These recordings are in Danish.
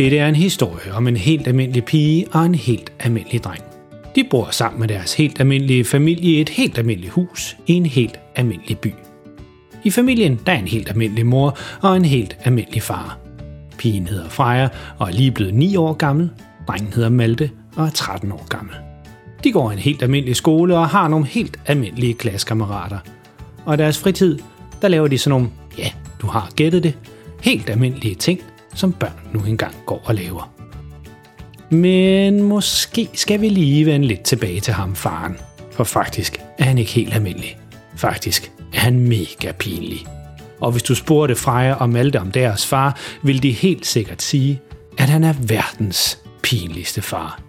Dette er en historie om en helt almindelig pige og en helt almindelig dreng. De bor sammen med deres helt almindelige familie i et helt almindeligt hus i en helt almindelig by. I familien der er en helt almindelig mor og en helt almindelig far. Pigen hedder Freja og er lige blevet 9 år gammel. Drengen hedder Malte og er 13 år gammel. De går i en helt almindelig skole og har nogle helt almindelige klassekammerater. Og i deres fritid, der laver de sådan nogle, ja, du har gættet det, helt almindelige ting, som børn nu engang går og laver. Men måske skal vi lige vende lidt tilbage til ham, faren. For faktisk er han ikke helt almindelig. Faktisk er han mega pinlig. Og hvis du spurgte Freja og Malte om deres far, vil de helt sikkert sige, at han er verdens pinligste far.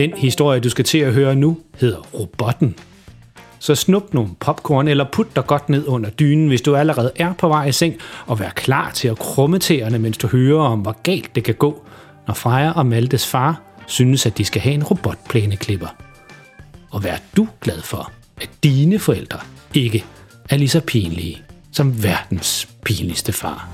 Den historie, du skal til at høre nu, hedder Robotten. Så snup nogle popcorn eller put dig godt ned under dynen, hvis du allerede er på vej i seng, og vær klar til at krumme tæerne, mens du hører om, hvor galt det kan gå, når Freja og Maltes far synes, at de skal have en robotplæneklipper. Og vær du glad for, at dine forældre ikke er lige så pinlige som verdens pinligste far.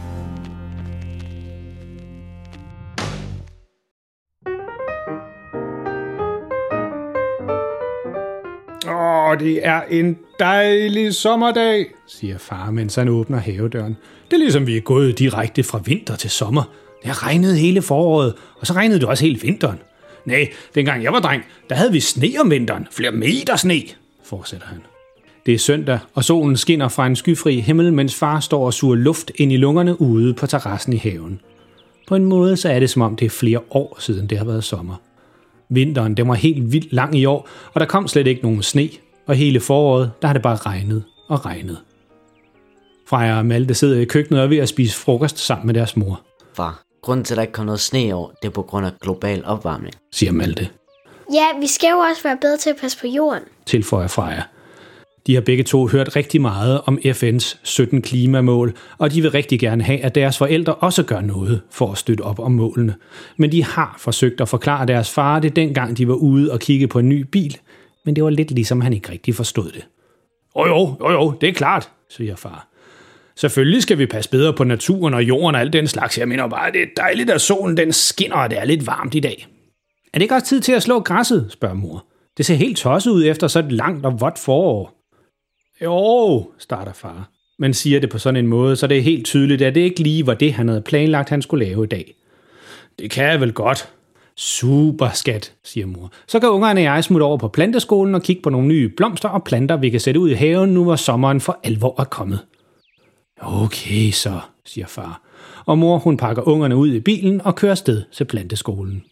Det er en dejlig sommerdag, siger far, mens han åbner havedøren. Det er ligesom, vi er gået direkte fra vinter til sommer. Det har regnet hele foråret, og så regnede det også hele vinteren. Nej, dengang jeg var dreng, der havde vi sne om vinteren. Flere meter sne, fortsætter han. Det er søndag, og solen skinner fra en skyfri himmel, mens far står og suger luft ind i lungerne ude på terrassen i haven. På en måde så er det som om det er flere år siden det har været sommer. Vinteren den var helt vildt lang i år, og der kom slet ikke nogen sne, og hele foråret der har det bare regnet og regnet. Freja og Malte sidder i køkkenet og er ved at spise frokost sammen med deres mor, Far, grunden til, at der ikke kommer noget sne i år, det er på grund af global opvarmning. siger Malte, Ja, vi skal jo også være bedre til at passe på jorden. tilføjer Freja. De har begge to hørt rigtig meget om FN's 17 klimamål, og de vil rigtig gerne have, at deres forældre også gør noget for at støtte op om målene. Men de har forsøgt at forklare deres far det dengang de var ude og kigge på en ny bil, men det var lidt ligesom han ikke rigtig forstod det. Jo jo, jo jo, det er klart, siger far. Selvfølgelig skal vi passe bedre på naturen og jorden og alt den slags. Jeg mener bare, det er dejligt, at solen den skinner, og det er lidt varmt i dag. Er det ikke også tid til at slå græsset, spørger mor. Det ser helt tosset ud efter så et langt og vådt forår. Jo, starter far, men siger det på sådan en måde, så det er helt tydeligt, at det ikke lige var det, han havde planlagt, han skulle lave i dag. Det kan jeg vel godt. Super skat, siger mor. Så kan ungerne og jeg smutte over på planteskolen og kigge på nogle nye blomster og planter, vi kan sætte ud i haven, nu hvor sommeren for alvor er kommet. Okay så, siger far. Og mor hun pakker ungerne ud i bilen og kører sted til planteskolen.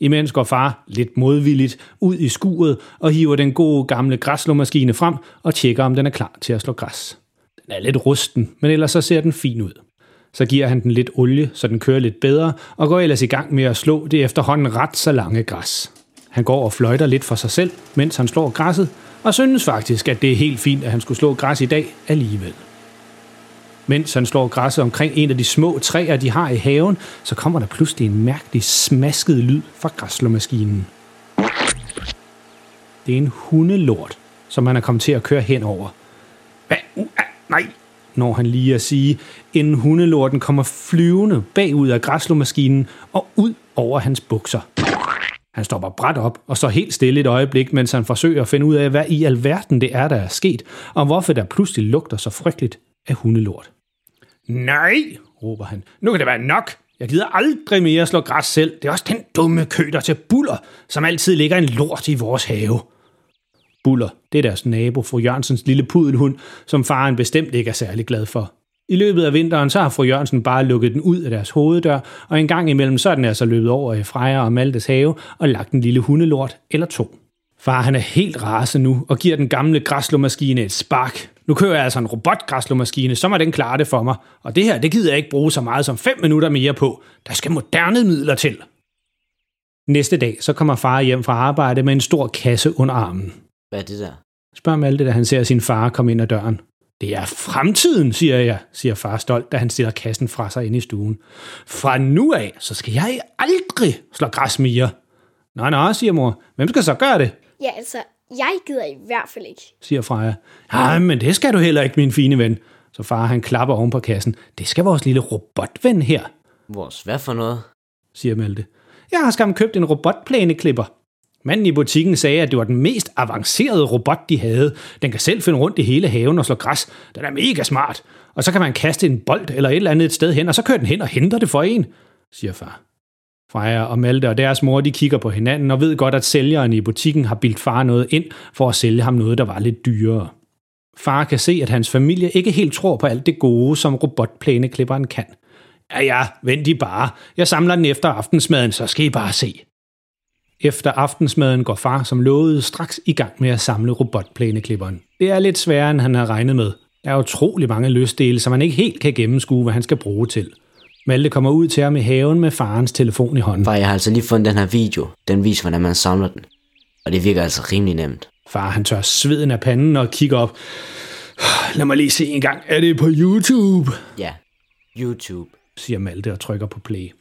Imens går far, lidt modvilligt, ud i skuret og hiver den gode gamle græsslåmaskine frem og tjekker, om den er klar til at slå græs. Den er lidt rusten, men ellers så ser den fin ud. Så giver han den lidt olie, så den kører lidt bedre, og går ellers i gang med at slå det efterhånden ret så lange græs. Han går og fløjter lidt for sig selv, mens han slår græsset, og synes faktisk, at det er helt fint, at han skulle slå græs i dag alligevel. Mens han slår græsset omkring en af de små træer, de har i haven, så kommer der pludselig en mærkelig smasket lyd fra græsslåmaskinen. Det er en hundelort, som han er kommet til at køre henover. Hvad? Uh, ah, nej, når han lige at sige, inden hundelorten kommer flyvende bagud af græslomaskinen og ud over hans bukser. Han stopper bræt op og står helt stille et øjeblik, mens han forsøger at finde ud af, hvad i alverden det er, der er sket, og hvorfor der pludselig lugter så frygteligt af hundelort. Nej, råber han. Nu kan det være nok. Jeg gider aldrig mere slå græs selv. Det er også den dumme køder til Buller, som altid ligger en lort i vores have. Buller, det er deres nabo, fru Jørgensens lille pudelhund, som faren bestemt ikke er særlig glad for. I løbet af vinteren, så har fru Jørgensen bare lukket den ud af deres hoveddør, og en gang imellem, så er den altså løbet over i Freja og Maltes have og lagt en lille hundelort eller to. Far han er helt rasende nu og giver den gamle græsslåmaskine et spark. Nu kører jeg altså en robotgræsslåmaskine, så må den klare det for mig. Og det her, det gider jeg ikke bruge så meget som 5 minutter mere på. Der skal moderne midler til. Næste dag, så kommer far hjem fra arbejde med en stor kasse under armen. Hvad er det der? Spørger Malte, da han ser sin far komme ind ad døren. Det er fremtiden, siger jeg, siger far stolt, da han stiller kassen fra sig ind i stuen. Fra nu af, så skal jeg aldrig slå græs mere. Nå, nå, siger mor. Hvem skal så gøre det? Ja, altså, Jeg gider i hvert fald ikke. siger Freja. Ja, men det skal du heller ikke, min fine ven. Så far han klapper oven på kassen. Det skal vores lille robotven her, Vores hvad for noget? siger Malte. Jeg har skam købt en robotplæneklipper. Manden i butikken sagde, at det var den mest avancerede robot, de havde. Den kan selv finde rundt i hele haven og slå græs. Den er mega smart. Og så kan man kaste en bold eller et eller andet et sted hen, og så kører den hen og henter det for en, siger far. Freja og Malte og deres mor, de kigger på hinanden og ved godt, at sælgeren i butikken har bildt far noget ind for at sælge ham noget, der var lidt dyrere. Far kan se, at hans familie ikke helt tror på alt det gode, som robotplæneklipperen kan. Ja, ja, vent I bare. Jeg samler den efter aftensmaden, så skal I bare se. Efter aftensmaden går far, som lovede, straks i gang med at samle robotplæneklipperen. Det er lidt sværere, end han har regnet med. Der er utrolig mange løsdele, som man ikke helt kan gennemskue, hvad han skal bruge til. Malte kommer ud til ham i haven med farens telefon i hånden. Far, jeg har altså lige fundet den her video. Den viser, hvordan man samler den. Og det virker altså rimelig nemt. Far han tør sveden af panden og kigger op. Lad mig lige se en gang. Er det på YouTube? Ja, YouTube. siger Malte og trykker på play.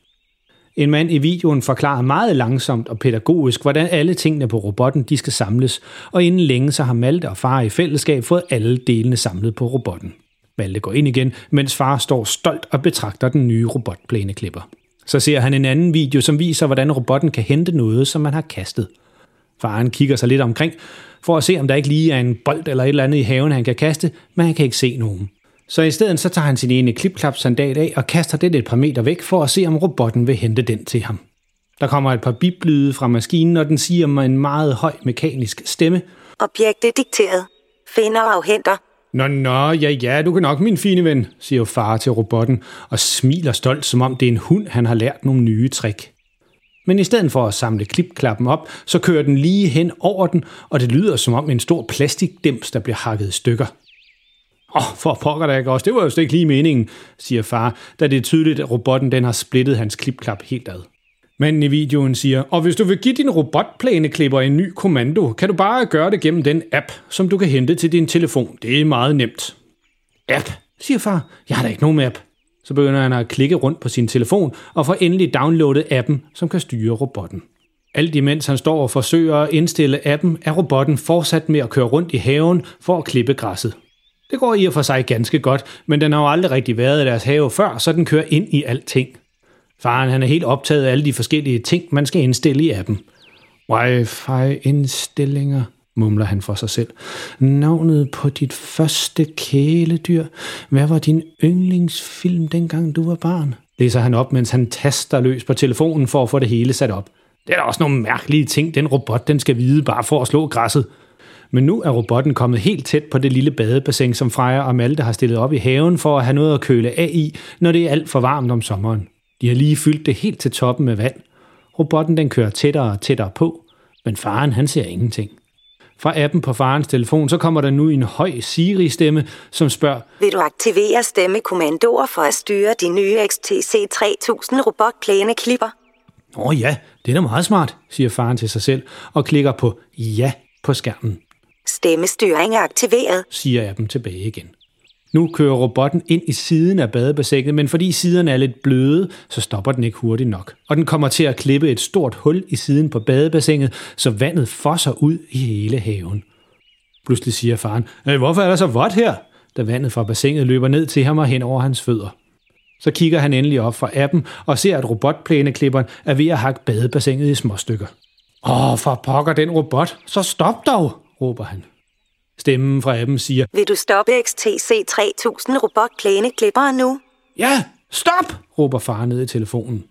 En mand i videoen forklarer meget langsomt og pædagogisk, hvordan alle tingene på robotten de skal samles, og inden længe så har Malte og far i fællesskab fået alle delene samlet på robotten. Malte går ind igen, mens far står stolt og betragter den nye robotplæneklipper. Så ser han en anden video, som viser, hvordan robotten kan hente noget, som man har kastet. Faren kigger sig lidt omkring, for at se, om der ikke lige er en bold eller et eller andet i haven, han kan kaste, men han kan ikke se nogen. Så i stedet så tager han sin ene klipklap-sandat af og kaster den et par meter væk for at se, om robotten vil hente den til ham. Der kommer et par biplyde fra maskinen, og den siger med en meget høj mekanisk stemme. Objektet dikteret. Finder og henter. Nå, nå, ja, ja, du kan nok, min fine ven, siger far til robotten, og smiler stolt, som om det er en hund, han har lært nogle nye trick. Men i stedet for at samle klipklappen op, så kører den lige hen over den, og det lyder som om en stor plastikdims, der bliver hakket i stykker. Åh, oh, for pokker da ikke også, det var jo slet ikke lige meningen, siger far, da det er tydeligt, at robotten den har splittet hans klipklap helt ad. Manden i videoen siger, og hvis du vil give din robotplæneklipper en ny kommando, kan du bare gøre det gennem den app, som du kan hente til din telefon. Det er meget nemt. App, siger far. Jeg har da ikke nogen app. Så begynder han at klikke rundt på sin telefon og får endelig downloadet appen, som kan styre robotten. Alt imens han står og forsøger at indstille appen, er robotten fortsat med at køre rundt i haven for at klippe græsset. Det går i og for sig ganske godt, men den har jo aldrig rigtig været i deres have før, så den kører ind i alting. Faren han er helt optaget af alle de forskellige ting, man skal indstille i appen. Wi-Fi-indstillinger, mumler han for sig selv. Navnet på dit første kæledyr. Hvad var din yndlingsfilm, dengang du var barn? Læser han op, mens han taster løs på telefonen for at få det hele sat op. Det er da også nogle mærkelige ting, den robot den skal vide bare for at slå græsset. Men nu er robotten kommet helt tæt på det lille badebassin, som Freja og Malte har stillet op i haven for at have noget at køle af i, når det er alt for varmt om sommeren. De har lige fyldt det helt til toppen med vand. Robotten den kører tættere og tættere på, men faren han ser ingenting. Fra appen på farens telefon, så kommer der nu en høj Siri-stemme, som spørger, Vil du aktivere stemmekommandoer for at styre de nye XTC 3000 robotplæneklipper? Åh oh ja, det er da meget smart, siger faren til sig selv, og klikker på ja på skærmen, Stemmestyring er aktiveret. siger jeg dem tilbage igen. Nu kører robotten ind i siden af badebassinet, men fordi siderne er lidt bløde, så stopper den ikke hurtigt nok. Og den kommer til at klippe et stort hul i siden på badebassinet, så vandet fosser ud i hele haven. Pludselig siger faren, øh, hvorfor er der så vådt her? Da vandet fra bassinet løber ned til ham og hen over hans fødder. Så kigger han endelig op fra appen og ser, at robotplæneklipperen er ved at hakke badebassinet i små stykker. Åh, for pokker den robot, så stop dog, råber han. Stemmen fra appen siger, Vil du stoppe XTC 3000 robotplæneklipper nu? Ja, stop, råber far ned i telefonen.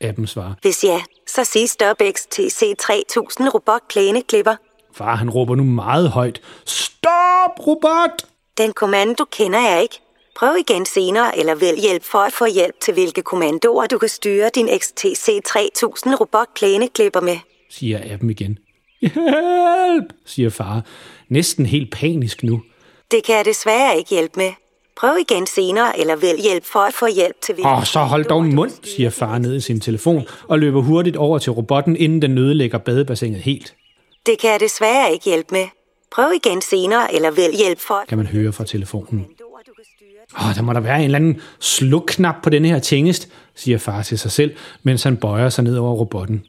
Appen svarer, Hvis ja, så sig stop XTC 3000 robotplæneklipper. far han råber nu meget højt, stop, robot! Den kommando kender jeg ikke. Prøv igen senere, eller vælg hjælp for at få hjælp til, hvilke kommandoer du kan styre din XTC 3000 robotplæneklipper med. siger appen igen. Hjælp, siger far, næsten helt panisk nu. Det kan jeg desværre ikke hjælpe med. Prøv igen senere, eller vælg hjælp for at få hjælp til, hvilke Åh, så hold dog mund, siger far ned i sin telefon og løber hurtigt over til robotten, inden den ødelægger badebassinet helt, Det kan jeg desværre ikke hjælpe med. Prøv igen senere, eller vælg hjælp for kan man høre fra telefonen. Åh, der må der være en eller anden slukknap på denne her tingest, siger far til sig selv, mens han bøjer sig ned over robotten.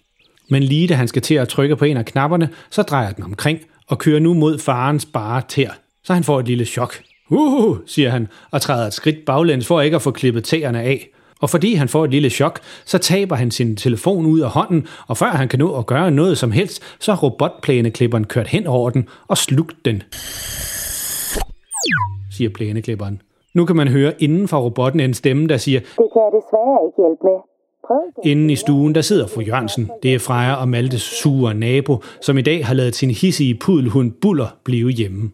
Men lige da han skal til at trykke på en af knapperne, så drejer den omkring og kører nu mod farens bare tær. Så han får et lille chok. Uhu, siger han, og træder et skridt baglæns for ikke at få klippet tæerne af. Og fordi han får et lille chok, så taber han sin telefon ud af hånden, og før han kan nå at gøre noget som helst, så har robotplæneklipperen kørt hen over den og slugt den. Siger plæneklipperen. Nu kan man høre inden for robotten en stemme, der siger, Det kan jeg desværre ikke hjælpe med. Inden i stuen, der sidder fru Jørgensen. Det er Freja og Maltes sure nabo, som i dag har lavet sin hissige pudelhund Buller blive hjemme.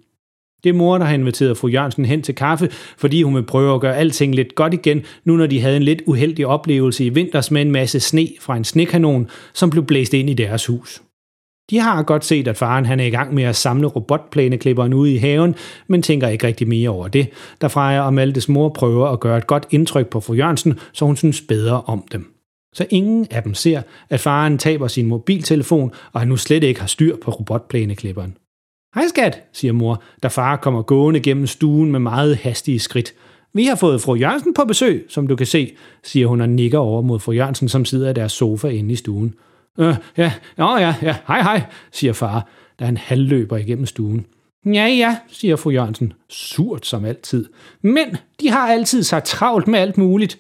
Det er mor, der har inviteret fru Jørgensen hen til kaffe, fordi hun vil prøve at gøre alting lidt godt igen, nu når de havde en lidt uheldig oplevelse i vinters med en masse sne fra en snekanon, som blev blæst ind i deres hus. De har godt set, at faren han er i gang med at samle robotplæneklipperen ude i haven, men tænker ikke rigtig mere over det, da Freja og Maltes mor prøver at gøre et godt indtryk på fru Jørgensen, så hun synes bedre om dem. Så ingen af dem ser, at faren taber sin mobiltelefon, og han nu slet ikke har styr på robotplæneklipperen. Hej skat, siger mor, da far kommer gående gennem stuen med meget hastige skridt. Vi har fået fru Jørgensen på besøg, som du kan se, siger hun og nikker over mod fru Jørgensen, som sidder i deres sofa inde i stuen. Øh, ja, ja, ja, ja, hej, hej, siger far, da han halvløber igennem stuen. Ja, ja, siger fru Jørgensen, surt som altid. Men de har altid så travlt med alt muligt.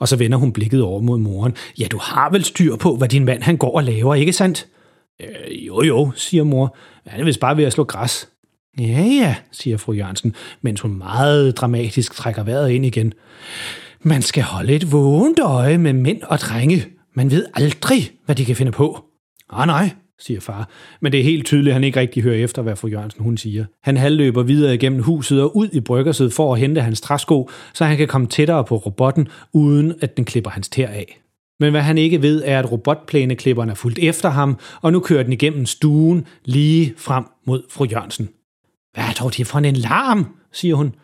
Og så vender hun blikket over mod moren. Ja, du har vel styr på, hvad din mand han går og laver, ikke sandt? Øh, jo, jo, siger mor. Han er vist bare ved at slå græs. Ja, ja, siger fru Jørgensen, mens hun meget dramatisk trækker vejret ind igen. Man skal holde et vågent øje med mænd og drenge. Man ved aldrig, hvad de kan finde på. Ah, nej, siger far. Men det er helt tydeligt, at han ikke rigtig hører efter, hvad fru Jørgensen hun siger. Han halvløber videre igennem huset og ud i bryggerset for at hente hans træsko, så han kan komme tættere på robotten, uden at den klipper hans tær af. Men hvad han ikke ved, er, at robotplæneklipperen er fuldt efter ham, og nu kører den igennem stuen lige frem mod fru Jørgensen. Hvad er dog det for en larm, siger hun.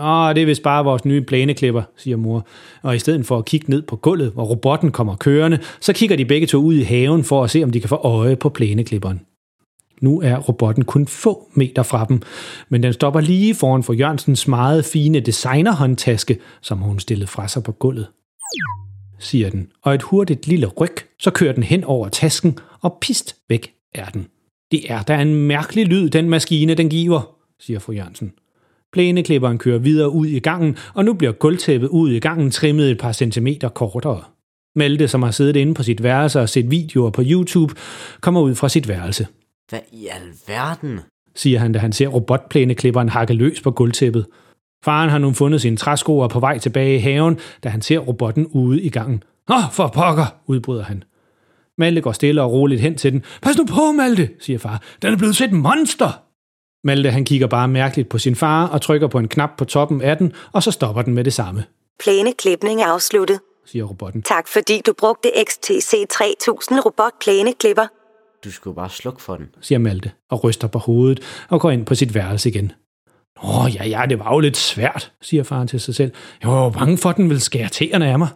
Åh, det er vist bare vores nye plæneklipper, siger mor. Og i stedet for at kigge ned på gulvet, hvor robotten kommer kørende, så kigger de begge to ud i haven for at se, om de kan få øje på plæneklipperen. Nu er robotten kun få meter fra dem, men den stopper lige foran for Jørgensens meget fine designerhåndtaske, som hun stillede fra sig på gulvet. Siger den, og et hurtigt lille ryg, så kører den hen over tasken, og pist væk er den. Det er da en mærkelig lyd, den maskine, den giver, siger fru Jørgensen. Plæneklipperen kører videre ud i gangen, og nu bliver gulvtæppet ud i gangen trimmet et par centimeter kortere. Malte, som har siddet inde på sit værelse og set videoer på YouTube, kommer ud fra sit værelse. Hvad i alverden? siger han, da han ser robotplæneklipperen hakke løs på gulvtæppet. Faren har nu fundet sine træsko og er på vej tilbage i haven, da han ser robotten ude i gangen. Åh, for pokker, udbryder han. Malte går stille og roligt hen til den. Pas nu på, Malte, siger far. Den er blevet til et monster. Malte han kigger bare mærkeligt på sin far og trykker på en knap på toppen af den, og så stopper den med det samme, Plæneklipning er afsluttet. siger robotten. Tak fordi du brugte XTC 3000 robotplæneklipper. Du skulle bare slukke for den. siger Malte og ryster på hovedet og går ind på sit værelse igen. Åh, ja, ja, det var jo lidt svært, siger faren til sig selv. Jeg var jo bange for, at den ville skære tæerne af mig.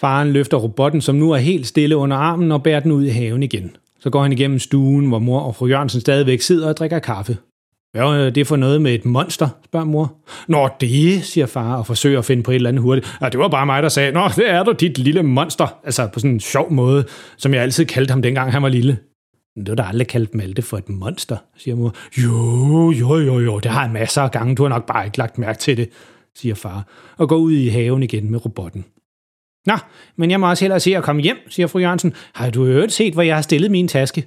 Faren løfter robotten, som nu er helt stille under armen, og bærer den ud i haven igen. Så går han igennem stuen, hvor mor og fru Jørgensen stadigvæk sidder og drikker kaffe. Hvad øh, er det for noget med et monster, spørger mor. Nå, det, siger far og forsøger at finde på et eller andet hurtigt. Ja, det var bare mig, der sagde, Nå, det er du, dit lille monster. Altså på sådan en sjov måde, som jeg altid kaldte ham, dengang han var lille. Du har da aldrig kaldt Malte for et monster, siger mor. Jo, jo, jo, jo, det har jeg masser af gange. Du har nok bare ikke lagt mærke til det, siger far, og går ud i haven igen med robotten. Nå, men jeg må også hellere se at komme hjem, siger fru Jørgensen. Har du øvrigt set, hvor jeg har stillet min taske?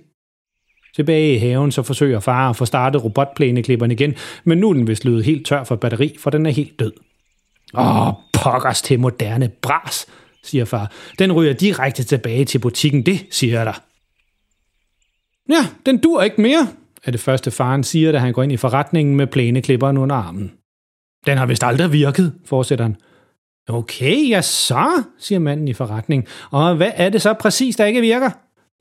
Tilbage i haven, så forsøger far at få startet robotplæneklipperen igen, men nu er den vist løbet helt tør for batteri, for den er helt død. Åh, pokkers til moderne bras, siger far. Den ryger direkte tilbage til butikken, det siger jeg dig. Ja, den dur ikke mere, er det første faren siger, da han går ind i forretningen med plæneklipperen under armen. Den har vist aldrig virket, fortsætter han. Okay, ja så, siger manden i forretningen. Og hvad er det så præcis, der ikke virker?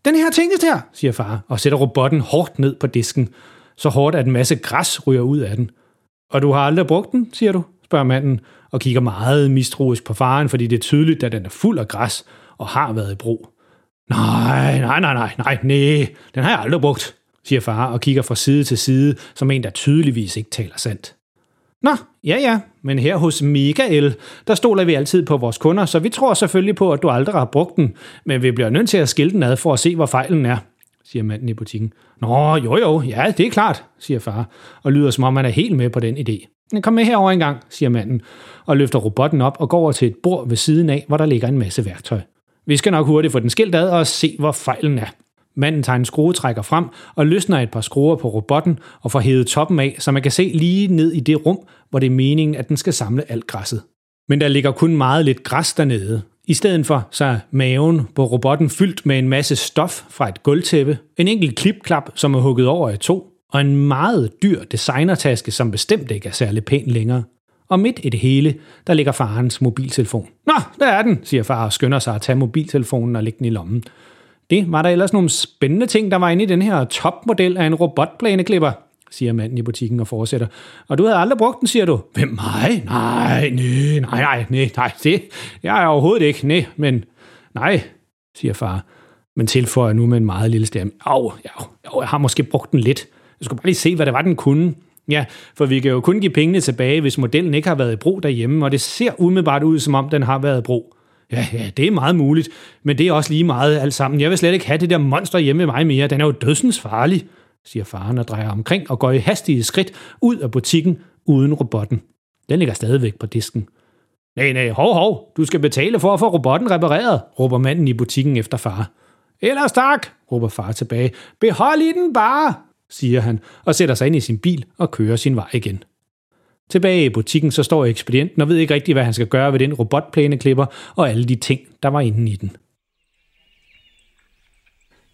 Den her tingest her, siger far, og sætter robotten hårdt ned på disken. Så hårdt, at en masse græs ryger ud af den. Og du har aldrig brugt den, siger du, spørger manden, og kigger meget mistroisk på faren, fordi det er tydeligt, at den er fuld af græs og har været i brug. Nej, nej, nej, nej, nej, nej, den har jeg aldrig brugt, siger far og kigger fra side til side, som en, der tydeligvis ikke taler sandt. Nå, ja ja, men her hos Michael, der stoler vi altid på vores kunder, så vi tror selvfølgelig på, at du aldrig har brugt den, men vi bliver nødt til at skille den ad for at se, hvor fejlen er, siger manden i butikken. Nå, jo jo, ja, det er klart, siger far, og lyder som om han er helt med på den idé. Kom med herover en gang, siger manden, og løfter robotten op og går over til et bord ved siden af, hvor der ligger en masse værktøj. Vi skal nok hurtigt få den skilt ad og se, hvor fejlen er. Manden tager en skruetrækker frem og løsner et par skruer på robotten og får hævet toppen af, så man kan se lige ned i det rum, hvor det er meningen, at den skal samle alt græsset. Men der ligger kun meget lidt græs dernede. I stedet for så er maven på robotten fyldt med en masse stof fra et gulvtæppe, en enkelt klipklap, som er hugget over i to, og en meget dyr designertaske, som bestemt ikke er særlig pæn længere. Og midt i det hele, der ligger farens mobiltelefon. Nå, der er den, siger far og skynder sig at tage mobiltelefonen og lægge den i lommen. Det var der ellers nogle spændende ting, der var inde i den her topmodel af en robotplæneklipper, siger manden i butikken og fortsætter. Og du havde aldrig brugt den, siger du. Hvem mig? Nej, nej, nej, nej, nej, nej, det jeg er overhovedet ikke. Nej, men nej, siger far. Men tilføjer nu med en meget lille stemme. Au, ja, jeg har måske brugt den lidt. Jeg skulle bare lige se, hvad det var, den kunne. Ja, for vi kan jo kun give pengene tilbage, hvis modellen ikke har været i brug derhjemme, og det ser umiddelbart ud, som om den har været i brug. Ja, ja, det er meget muligt, men det er også lige meget alt sammen. Jeg vil slet ikke have det der monster hjemme med mig mere. Den er jo dødsens farlig, siger faren og drejer omkring og går i hastige skridt ud af butikken uden robotten. Den ligger stadigvæk på disken. Nej, nej, hov, hov, du skal betale for at få robotten repareret, råber manden i butikken efter far. Ellers tak, råber far tilbage. Behold i den bare, siger han, og sætter sig ind i sin bil og kører sin vej igen. Tilbage i butikken så står ekspedienten og ved ikke rigtig, hvad han skal gøre ved den robotplæneklipper og alle de ting, der var inde i den.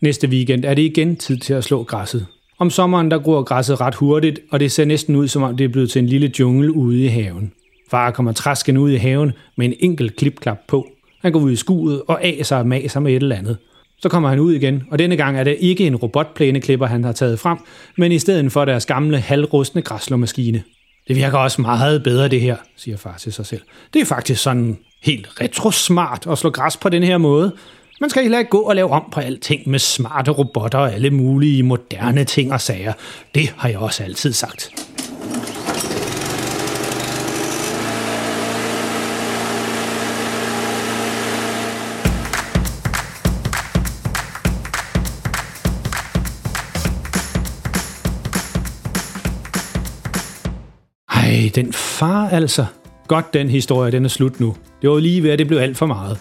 Næste weekend er det igen tid til at slå græsset. Om sommeren der gror græsset ret hurtigt, og det ser næsten ud, som om det er blevet til en lille jungle ude i haven. Far kommer træsken ud i haven med en enkelt klipklap på. Han går ud i skuret og aser og maser med et eller andet. Så kommer han ud igen, og denne gang er det ikke en robotplæneklipper, han har taget frem, men i stedet for deres gamle halvrustne græslåmaskine. Det virker også meget bedre det her, siger far til sig selv. Det er faktisk sådan helt retrosmart at slå græs på den her måde. Man skal heller ikke gå og lave om på alting med smarte robotter og alle mulige moderne ting og sager. Det har jeg også altid sagt. Den far altså. Godt den historie, den er slut nu. Det var lige ved, at det blev alt for meget.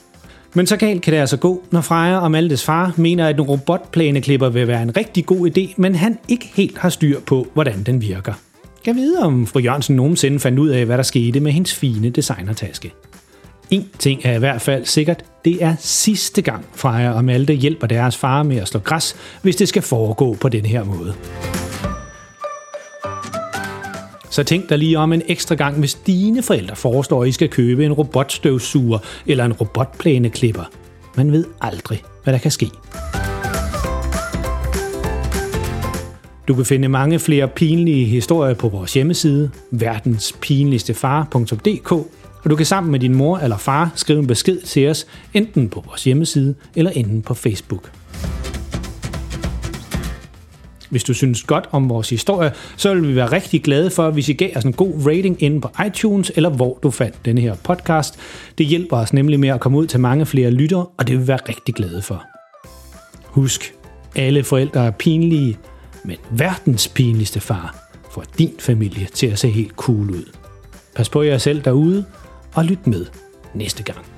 Men så galt kan det altså gå, når Freja og Maltes far mener, at en robotplæneklipper vil være en rigtig god idé, men han ikke helt har styr på, hvordan den virker. Jeg vide, om fru Jørgensen nogensinde fandt ud af, hvad der skete med hendes fine designertaske. En ting er i hvert fald sikkert, det er sidste gang Freja og Malte hjælper deres far med at slå græs, hvis det skal foregå på den her måde. Så tænk dig lige om en ekstra gang, hvis dine forældre foreslår, at I skal købe en robotstøvsuger eller en robotplæneklipper. Man ved aldrig, hvad der kan ske. Du kan finde mange flere pinlige historier på vores hjemmeside, verdenspinligstefar.dk, og du kan sammen med din mor eller far skrive en besked til os, enten på vores hjemmeside eller enten på Facebook. Hvis du synes godt om vores historie, så vil vi være rigtig glade for, hvis I gav os en god rating inde på iTunes, eller hvor du fandt denne her podcast. Det hjælper os nemlig med at komme ud til mange flere lyttere, og det vil vi være rigtig glade for. Husk, alle forældre er pinlige, men verdens pinligste far får din familie til at se helt cool ud. Pas på jer selv derude, og lyt med næste gang.